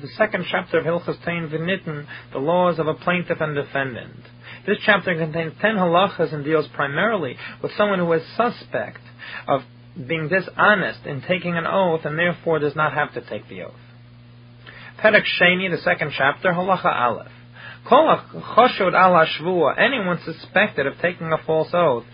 the second chapter of Hilchas Tain V'Nitten, the laws of a plaintiff and defendant. This chapter contains ten halachas and deals primarily with someone who is suspect of being dishonest in taking an oath and therefore does not have to take the oath. Perek Sheni, the second chapter, halacha aleph. Anyone suspected of taking a false oath.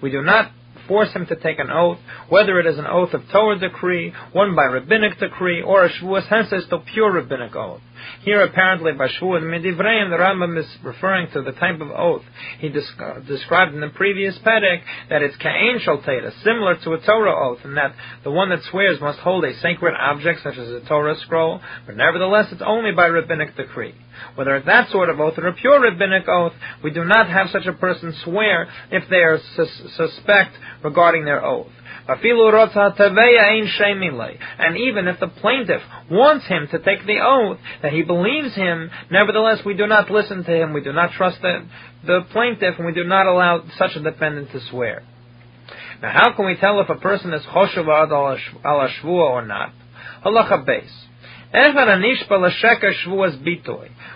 We do not force him to take an oath, whether it is an oath of Torah decree, one by rabbinic decree, or a Shavuos Henses to pure rabbinic oath. Here, apparently, by Shavuot Midivreim, the Rambam is referring to the type of oath he described in the previous Perek, that it's Ka'ain Shalteta, similar to a Torah oath, and that the one that swears must hold a sacred object, such as a Torah scroll, but nevertheless, it's only by rabbinic decree. Whether it's that sort of oath or a pure rabbinic oath, we do not have such a person swear if they are sus- suspect regarding their oath. And even if the plaintiff wants him to take the oath that he believes him, nevertheless we do not listen to him, we do not trust the, the plaintiff, and we do not allow such a defendant to swear. Now how can we tell if a person is choshev al or not? Halacha beis.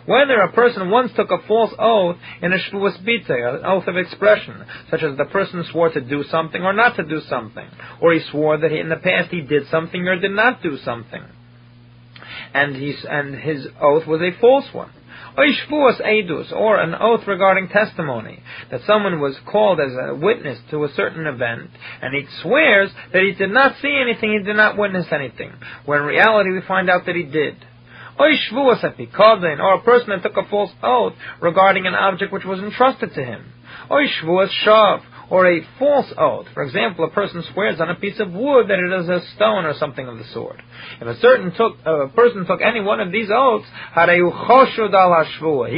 Whether a person once took a false oath in a shvuas bitoy, an oath of expression, such as the person swore to do something or not to do something, or he swore that in the past he did something or did not do something, and, and his oath was a false one. Oishvuas edus, or an oath regarding testimony, that someone was called as a witness to a certain event, and he swears that he did not see anything, he did not witness anything, when in reality we find out that he did. Oishvuas epikadin, or a person that took a false oath regarding an object which was entrusted to him. Oishvuas shav, or a false oath. For example, a person swears on a piece of wood that it is a stone or something of the sort. If a certain took, a person took any one of these oaths, he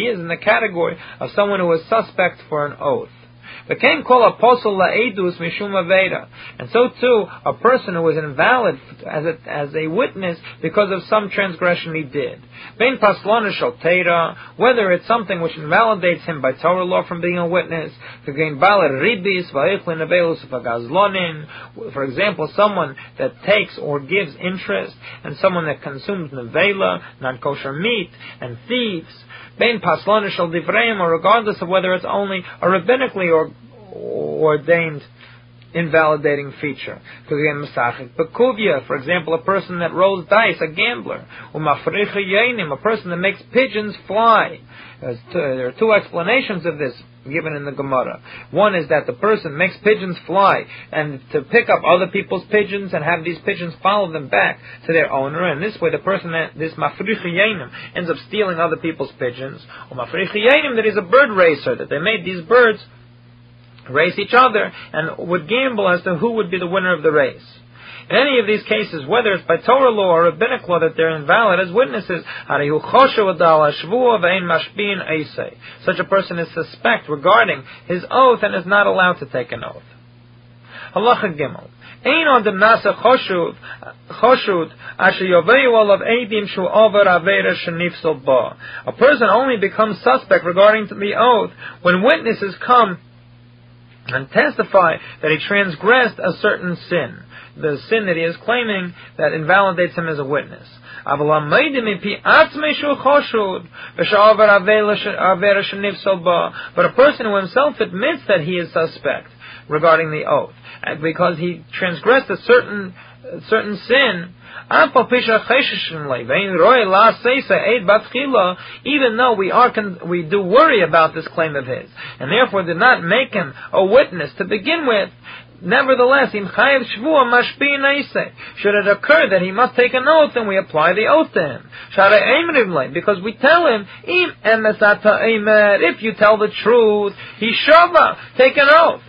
is in the category of someone who is suspect for an oath. Became called apostle laedus mishum aveda, and so too a person who is invalid as a, as a witness because of some transgression he did. Ben paslona whether it's something which invalidates him by Torah law from being a witness, gain baler ribis for example, someone that takes or gives interest, and someone that consumes nevela, non-kosher meat, and thieves. Ben paslonish al divreim, or regardless of whether it's only a rabbinically or ordained invalidating feature. Bekuvia, for example, a person that rolls dice, a gambler. a person that makes pigeons fly. There are two explanations of this given in the Gemara. One is that the person makes pigeons fly and to pick up other people's pigeons and have these pigeons follow them back to their owner. And this way, the person that this mafrichiyanim ends up stealing other people's pigeons. Or mafrichiyanim that is a bird racer that they made these birds race each other and would gamble as to who would be the winner of the race. In any of these cases, whether it's by Torah law or rabbinic law that they're invalid as witnesses, such a person is suspect regarding his oath and is not allowed to take an oath. Halacha Gimel. The over. A person only becomes suspect regarding the oath when witnesses come and testify that he transgressed a certain sin, the sin that he is claiming that invalidates him as a witness. But a person who himself admits that he is suspect regarding the oath, because he transgressed a certain certain sin, even though we are we do worry about this claim of his, and therefore did not make him a witness to begin with, Nevertheless, im chayev shvua mashpi Should it occur that he must take an oath, then we apply the oath to him. Shara because we tell him, im emesata emer, if you tell the truth, he shava, take an oath.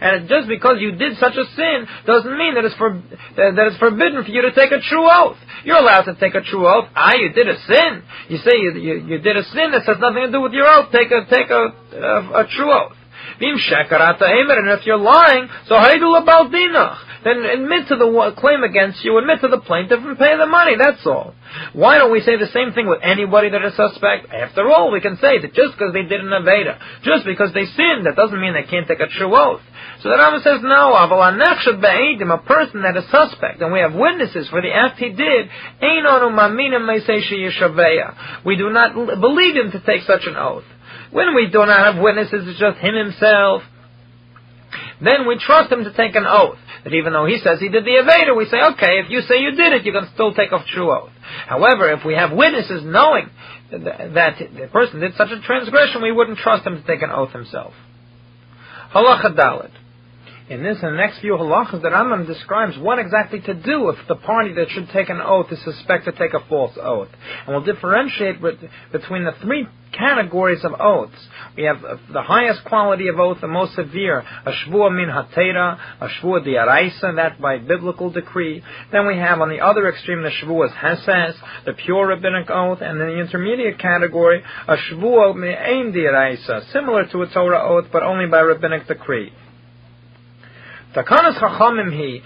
And just because you did such a sin doesn't mean that it's, for, that it's forbidden for you to take a true oath. You're allowed to take a true oath. Ah, you did a sin. You say you, you, you did a sin that has nothing to do with your oath. Take a, take a, a, a true oath. And if you're lying, so then admit to the claim against you, admit to the plaintiff, and pay the money. That's all. Why don't we say the same thing with anybody that is suspect? After all, we can say that just because they did an Aveda, just because they sinned, that doesn't mean they can't take a true oath. So the Rambam says, no, a person that is suspect, and we have witnesses for the act he did, we do not believe him to take such an oath. When we do not have witnesses, it's just him himself, then we trust him to take an oath. That even though he says he did the evader, we say, okay, if you say you did it, you can still take a true oath. However, if we have witnesses knowing that the person did such a transgression, we wouldn't trust him to take an oath himself. Halacha Dalit. In this and the next few halachas, the Rambam describes what exactly to do if the party that should take an oath is suspected to take a false oath. And we'll differentiate with, between the three categories of oaths. We have uh, the highest quality of oath, the most severe, a shvua min hatera, a shvua diaraisa, that by biblical decree. Then we have on the other extreme the shvuas heses, the pure rabbinic oath, and in the intermediate category, a shvua me'ain diaraisa, similar to a Torah oath, but only by rabbinic decree. Takanas Chachamim he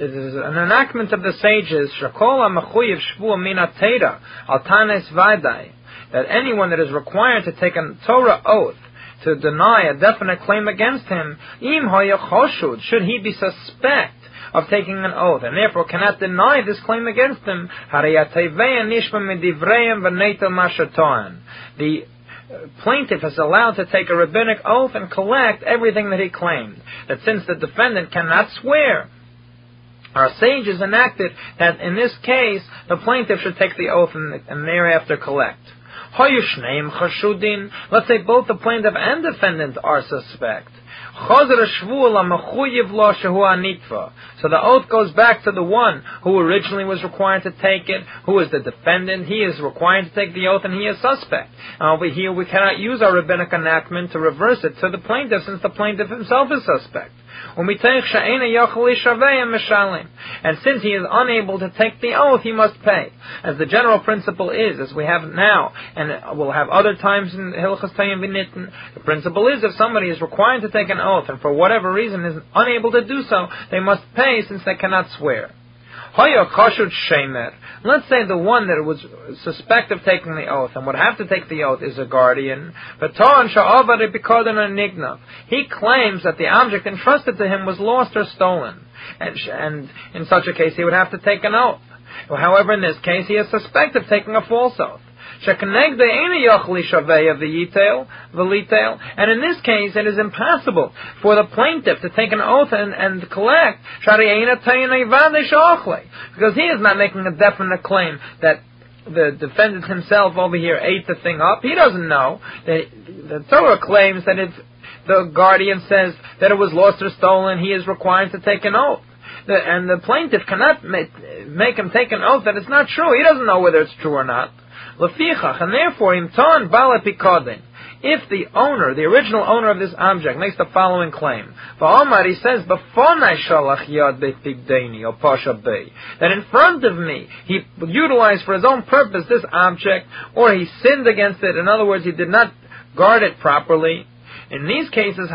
is an enactment of the sages. Shakol Amachuyev Shvua Mina Teda Altanes Vadai. That anyone that is required to take a Torah oath to deny a definite claim against him, im choshud, should he be suspect of taking an oath, and therefore cannot deny this claim against him. The plaintiff is allowed to take a rabbinic oath and collect everything that he claimed. That since the defendant cannot swear, our sages enacted that in this case the plaintiff should take the oath and, and thereafter collect. Let's say both the plaintiff and defendant are suspect. So the oath goes back to the one who originally was required to take it, who is the defendant. He is required to take the oath and he is suspect. over here we cannot use our rabbinic enactment to reverse it to the plaintiff since the plaintiff himself is suspect. And since he is unable to take the oath, he must pay. As the general principle is, as we have now, and we'll have other times in Hilchas Tayyim Vinitten, the principle is if somebody is required to take an oath and for whatever reason is unable to do so, they must pay since they cannot swear. Shemer. Let's say the one that was suspect of taking the oath and would have to take the oath is a guardian. But He claims that the object entrusted to him was lost or stolen. And, and in such a case, he would have to take an oath. However, in this case, he is suspected of taking a false oath. And in this case, it is impossible for the plaintiff to take an oath and, and collect, because he is not making a definite claim that the defendant himself over here ate the thing up. He doesn't know. The, the Torah claims that if the guardian says that it was lost or stolen, he is required to take an oath. The, and the plaintiff cannot make, make him take an oath that it's not true. He doesn't know whether it's true or not. Lefichach, and therefore, imton balapikodin. If the owner, the original owner of this object, makes the following claim, Va'omar, he says, that in front of me, he utilized for his own purpose this object, or he sinned against it, in other words, he did not guard it properly, in these cases,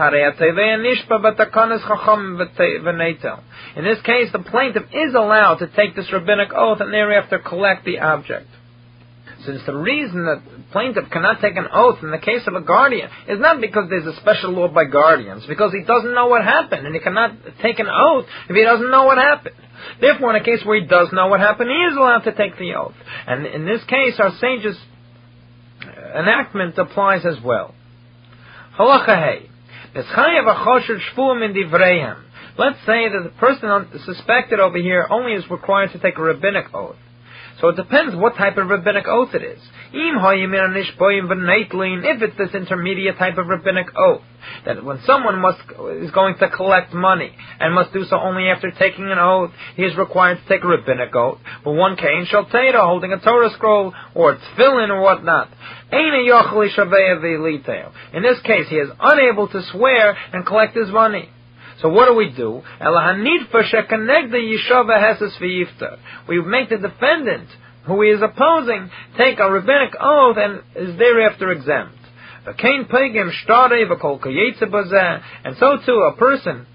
in this case, the plaintiff is allowed to take this rabbinic oath and thereafter collect the object. Since the reason that plaintiff cannot take an oath in the case of a guardian is not because there's a special law by guardians, because he doesn't know what happened, and he cannot take an oath if he doesn't know what happened. Therefore, in a case where he does know what happened, he is allowed to take the oath. And in this case, our sage's enactment applies as well. Halacha Let's say that the person suspected over here only is required to take a rabbinic oath. So it depends what type of rabbinic oath it is. If it's this intermediate type of rabbinic oath, that when someone must, is going to collect money and must do so only after taking an oath, he is required to take a rabbinic oath. But one kain shall holding a Torah scroll or tefillin or whatnot. In this case, he is unable to swear and collect his money. So what do we do? We make the defendant, who he is opposing, take a rabbinic oath and is thereafter exempt. And so too, a person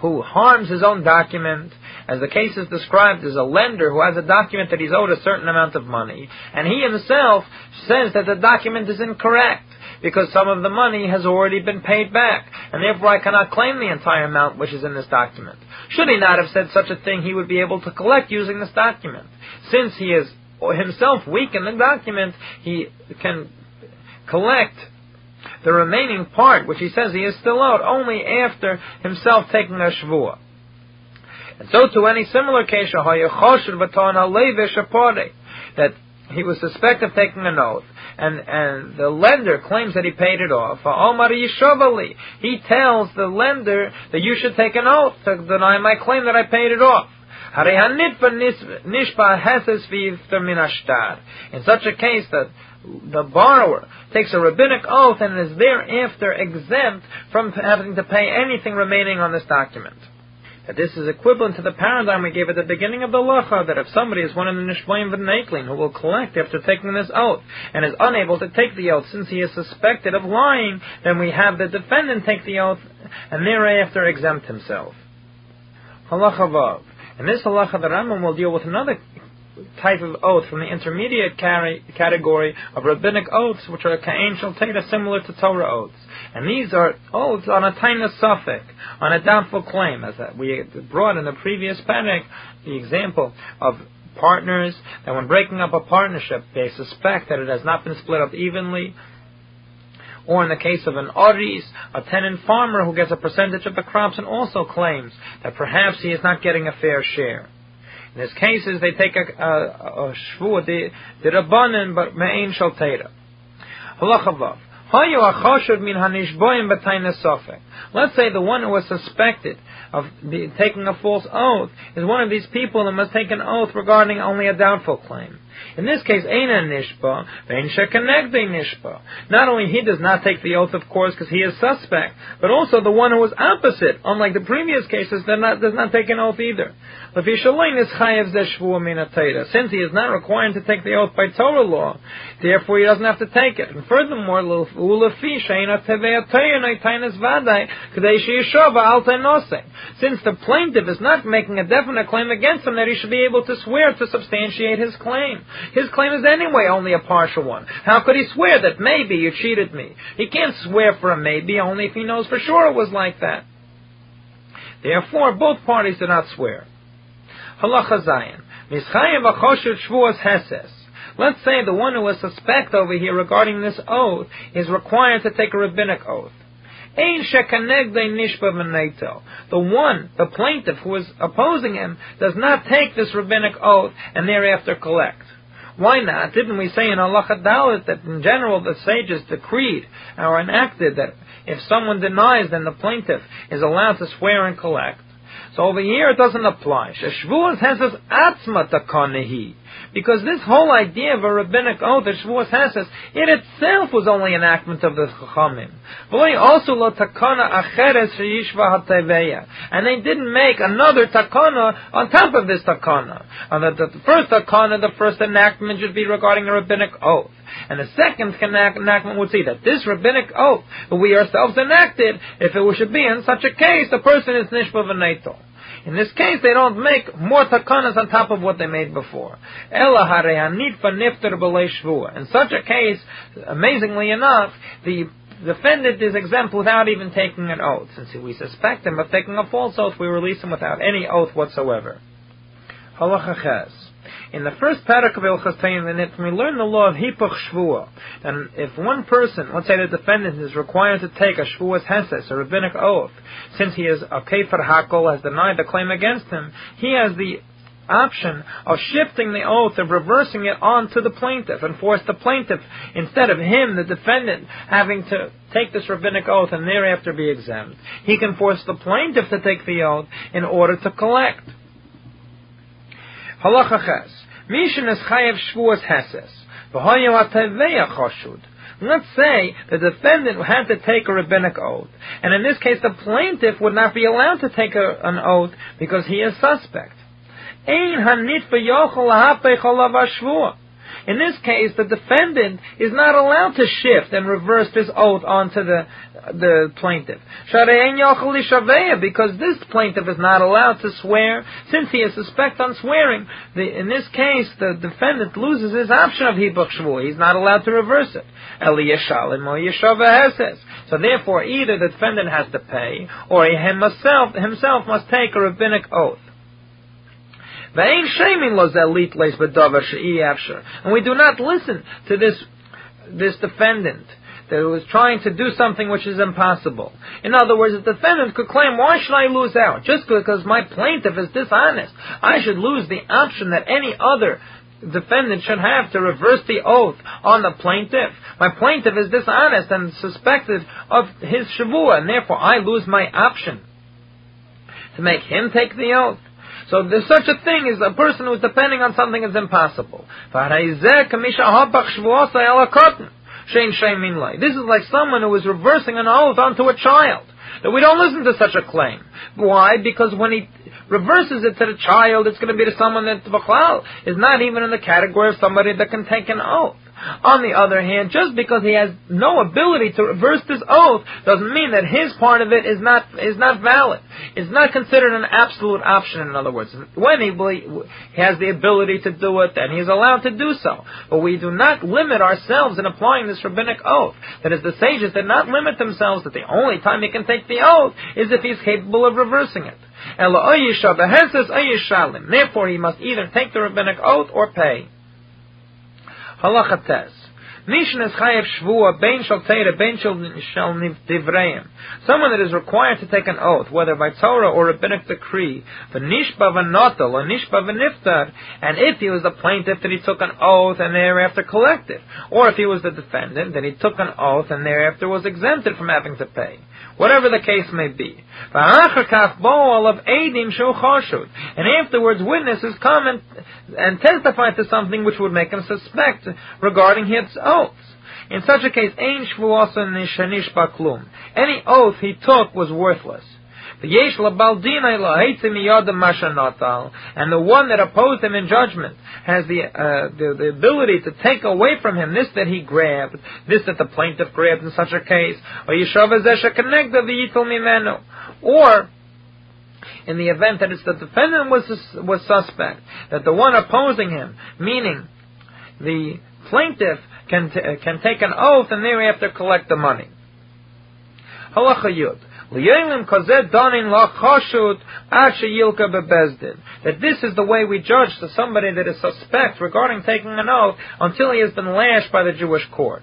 who harms his own document, as the case is described as a lender who has a document that he's owed a certain amount of money, and he himself says that the document is incorrect because some of the money has already been paid back, and therefore I cannot claim the entire amount which is in this document. Should he not have said such a thing, he would be able to collect using this document. Since he is himself weak in the document, he can collect the remaining part, which he says he is still owed, only after himself taking a shvuah. And so to any similar case, that he was suspected of taking an oath, and, and the lender claims that he paid it off. He tells the lender that you should take an oath to deny my claim that I paid it off. In such a case that the borrower takes a rabbinic oath and is thereafter exempt from having to pay anything remaining on this document. That this is equivalent to the paradigm we gave at the beginning of the lacha, that if somebody is one of the nishboim v'neiklin who will collect after taking this oath and is unable to take the oath since he is suspected of lying, then we have the defendant take the oath and thereafter exempt himself. Halacha vav. In this halacha, the Rambam will deal with another type of oath from the intermediate category of rabbinic oaths, which are ka'ain shalteta, similar to Torah oaths. And these are oh, oaths on a tiny suffix, on a doubtful claim, as we brought in the previous panic, the example of partners that when breaking up a partnership, they suspect that it has not been split up evenly, or in the case of an oris, a tenant farmer who gets a percentage of the crops and also claims that perhaps he is not getting a fair share. In these cases, they take a, a, a the, the rabbanin, but me'ain shalteira. Halachavav. Let's say the one who was suspected of taking a false oath is one of these people that must take an oath regarding only a doubtful claim. In this case, Eina Nishba, Vein Shekanegde Nishba. Not only he does not take the oath, of course, because he is suspect, but also the one who was opposite, unlike the previous cases, not, does not take an oath either. Since he is not required to take the oath by Torah law, therefore he doesn't have to take it. And furthermore, since the plaintiff is not making a definite claim against him that he should be able to swear to substantiate his claim. His claim is anyway only a partial one. How could he swear that maybe you cheated me? He can't swear for a maybe only if he knows for sure it was like that. Therefore, both parties do not swear. Halacha Zayin. Heses. Let's say the one who is suspect over here regarding this oath is required to take a rabbinic oath. The one, the plaintiff who is opposing him, does not take this rabbinic oath and thereafter collect. Why not? Didn't we say in Allah Dalit that in general the sages decreed or enacted that if someone denies, then the plaintiff is allowed to swear and collect? So over here it doesn't apply. Sheshvuas has this atzma takonehi. Because this whole idea of a rabbinic oath, the Shavuos Heses, it itself was only enactment of the Chachamim. also lo takana acheres sheyishva hateveya. And they didn't make another takana on top of this takana. And the, the first takana, the first enactment should be regarding a rabbinic oath. And the second enactment would say that this rabbinic oath we ourselves enacted, if it should be in such a case, the person is nishba v'neitol. In this case, they don't make more takanas on top of what they made before. In such a case, amazingly enough, the defendant is exempt without even taking an oath. Since we suspect him of taking a false oath, we release him without any oath whatsoever. Halacha in the first parak of Ilchas Tayin we learn the law of Hipach Shvua. And if one person, let's say the defendant, is required to take a Shvua's Heses, a rabbinic oath, since he is a Kefer Hakol, has denied the claim against him, he has the option of shifting the oath, of reversing it onto the plaintiff, and force the plaintiff, instead of him, the defendant, having to take this rabbinic oath and thereafter be exempt. He can force the plaintiff to take the oath in order to collect. Halacha ches. Mishin is chayev shvuas heses. V'hoyu ataveya choshud. Let's say the defendant had to take a rabbinic oath, and in this case the plaintiff would not be allowed to take a, an oath because he is suspect. Ein hanit In this case, the defendant is not allowed to shift and reverse this oath onto the the plaintiff. Because this plaintiff is not allowed to swear, since he is suspect on swearing. The, in this case, the defendant loses his option of hibuk shvu. He's not allowed to reverse it. So therefore, either the defendant has to pay, or he himself, himself must take a rabbinic oath. And we do not listen to this, this defendant that was trying to do something which is impossible. In other words, the defendant could claim, why should I lose out? Just because my plaintiff is dishonest. I should lose the option that any other defendant should have to reverse the oath on the plaintiff. My plaintiff is dishonest and suspected of his shavua, and therefore I lose my option to make him take the oath. So there's such a thing as a person who's depending on something is impossible. This is like someone who is reversing an oath onto a child. That we don't listen to such a claim. Why? Because when he reverses it to the child, it's going to be to someone that is not even in the category of somebody that can take an oath. On the other hand, just because he has no ability to reverse this oath doesn't mean that his part of it is not is not valid. It's not considered an absolute option. In other words, when he, he has the ability to do it, then he is allowed to do so. But we do not limit ourselves in applying this rabbinic oath. That is, the sages did not limit themselves that the only time he can take the oath is if he's capable of reversing it. Therefore, he must either take the rabbinic oath or pay. Halacha tes. Nishan is chayev shvua, bein shal teira, bein shal divreim. Someone that is required to take an oath, whether by Torah or rabbinic decree, v'nishba v'notel, or nishba v'niftar, and if he was the plaintiff, that he took an oath and thereafter collected. Or if he was the defendant, then he took an oath and thereafter was exempted from having to pay. Whatever the case may be. And afterwards witnesses come and, and testify to something which would make him suspect regarding his oaths. In such a case, Any oath he took was worthless. And the one that opposed him in judgment has the, uh, the, the ability to take away from him this that he grabbed, this that the plaintiff grabbed in such a case, or in the event that it's the defendant was was suspect, that the one opposing him, meaning the plaintiff, can t- can take an oath and thereafter collect the money. Halacha Yud. That this is the way we judge to somebody that is suspect regarding taking an oath until he has been lashed by the Jewish court.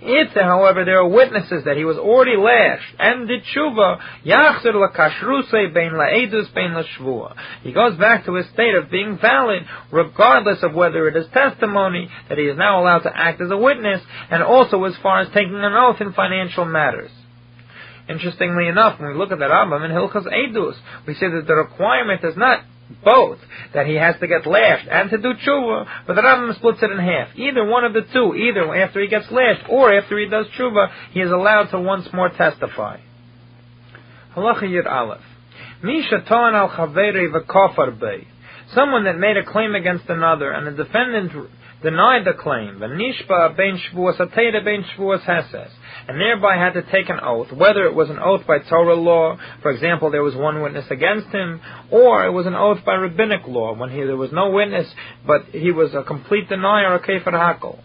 If, however, there are witnesses that he was already lashed and did tshuva, he goes back to his state of being valid, regardless of whether it is testimony that he is now allowed to act as a witness, and also as far as taking an oath in financial matters. Interestingly enough, when we look at the Rambam in Hilchas Eidus, we see that the requirement is not both that he has to get lashed and to do tshuva, but the Rambam splits it in half. Either one of the two, either after he gets lashed or after he does tshuva, he is allowed to once more testify. Halacha Yud Aleph. Misha Toan al Chaveri. Someone that made a claim against another, and the defendant denied the claim, v'nishba ben shvuas ateda ben shvuas heses and thereby had to take an oath, whether it was an oath by Torah law, for example, there was one witness against him, or it was an oath by rabbinic law, when he, there was no witness, but he was a complete denier, a kefer hakel.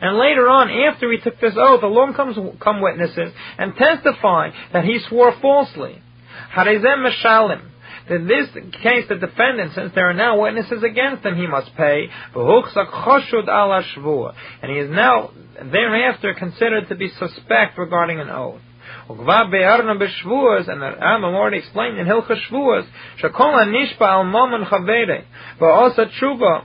And later on, after he took this oath, along comes come witnesses and testify that he swore falsely. In this case, the defendant, since there are now witnesses against him, he must pay. And he is now thereafter considered to be suspect regarding an oath. And the Rambam already explained in Hilchah Shvuas, Shakol Nishba al Momon Chavere, also Tshuva,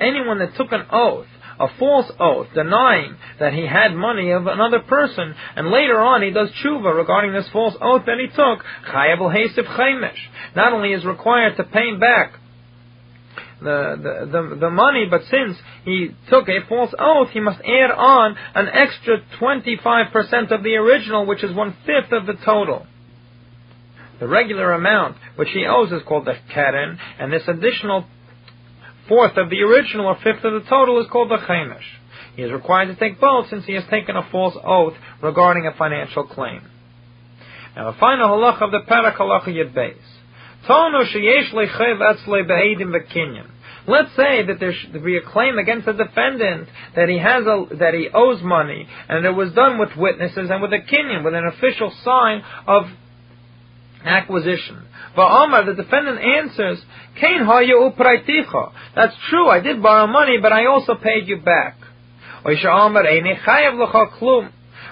anyone that took an oath a false oath denying that he had money of another person, and later on he does tshuva regarding this false oath that he took, chayabel hasif chaymesh. Not only is required to pay back the, the, the, the money, but since he took a false oath, he must add on an extra 25% of the original, which is one fifth of the total. The regular amount which he owes is called the keren, and this additional fourth of the original or fifth of the total is called the chemish. He is required to take both since he has taken a false oath regarding a financial claim. Now the final halach of the parak halacha yid beis. Tonu sheyesh lechev be'edim bekinyan. Let's say that there should be a claim against the defendant that he has a, that he owes money, and it was done with witnesses and with a kinyan, with an official sign of acquisition. Omar, the defendant answers, Kain upraiticha. That's true, I did borrow money, but I also paid you back.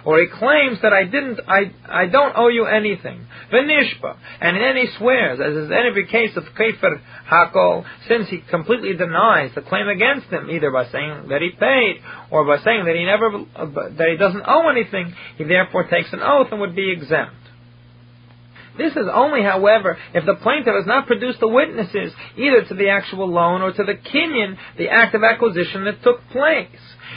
Or he claims that I didn't, I, I don't owe you anything. Venishba. And then he swears, as is every case of Kefer Hakol, since he completely denies the claim against him, either by saying that he paid, or by saying that he never, that he doesn't owe anything, he therefore takes an oath and would be exempt. This is only, however, if the plaintiff has not produced the witnesses either to the actual loan or to the kinyan, the act of acquisition that took place.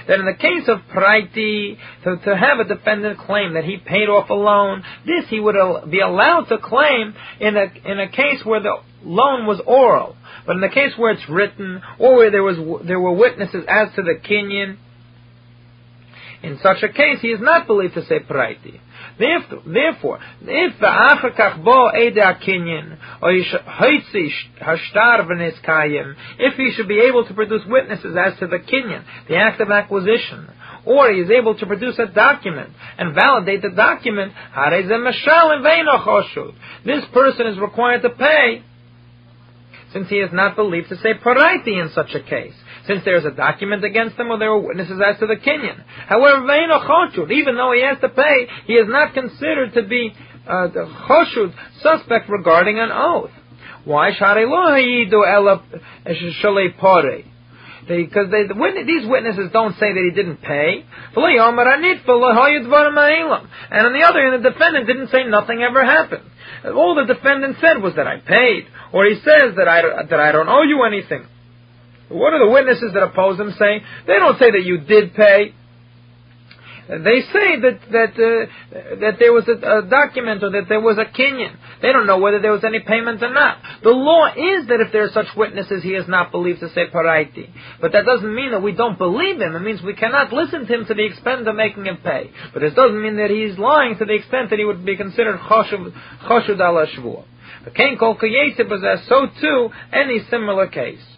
That in the case of praiti, to, to have a defendant claim that he paid off a loan, this he would be allowed to claim in a, in a case where the loan was oral. But in the case where it's written, or where there was there were witnesses as to the kinyan, in such a case he is not believed to say praiti. Therefore, if the v'achakach bo eda kinyan, or hoitzi hashtar kayim, if he should be able to produce witnesses as to the kinyan, the act of acquisition, or he is able to produce a document and validate the document, this person is required to pay, since he is not believed to say paraiti in such a case since there is a document against him or there are witnesses as to the kinyan. However, even though he has to pay, he is not considered to be uh, the choshud, suspect regarding an oath. Why? Because they, the these witnesses don't say that he didn't pay. And on the other hand, the defendant didn't say nothing ever happened. Uh, all the defendant said was that I paid, or he says that I, that I don't owe you anything. What do the witnesses that oppose him say? They don't say that you did pay. They say that that uh, that there was a, a, document or that there was a kinyan. They don't know whether there was any payment or not. The law is that if there are such witnesses, he is not believed to say paraiti. But that doesn't mean that we don't believe him. It means we cannot listen to him to the extent of making him pay. But it doesn't mean that he's lying to the extent that he would be considered. The kain kol so too any similar case.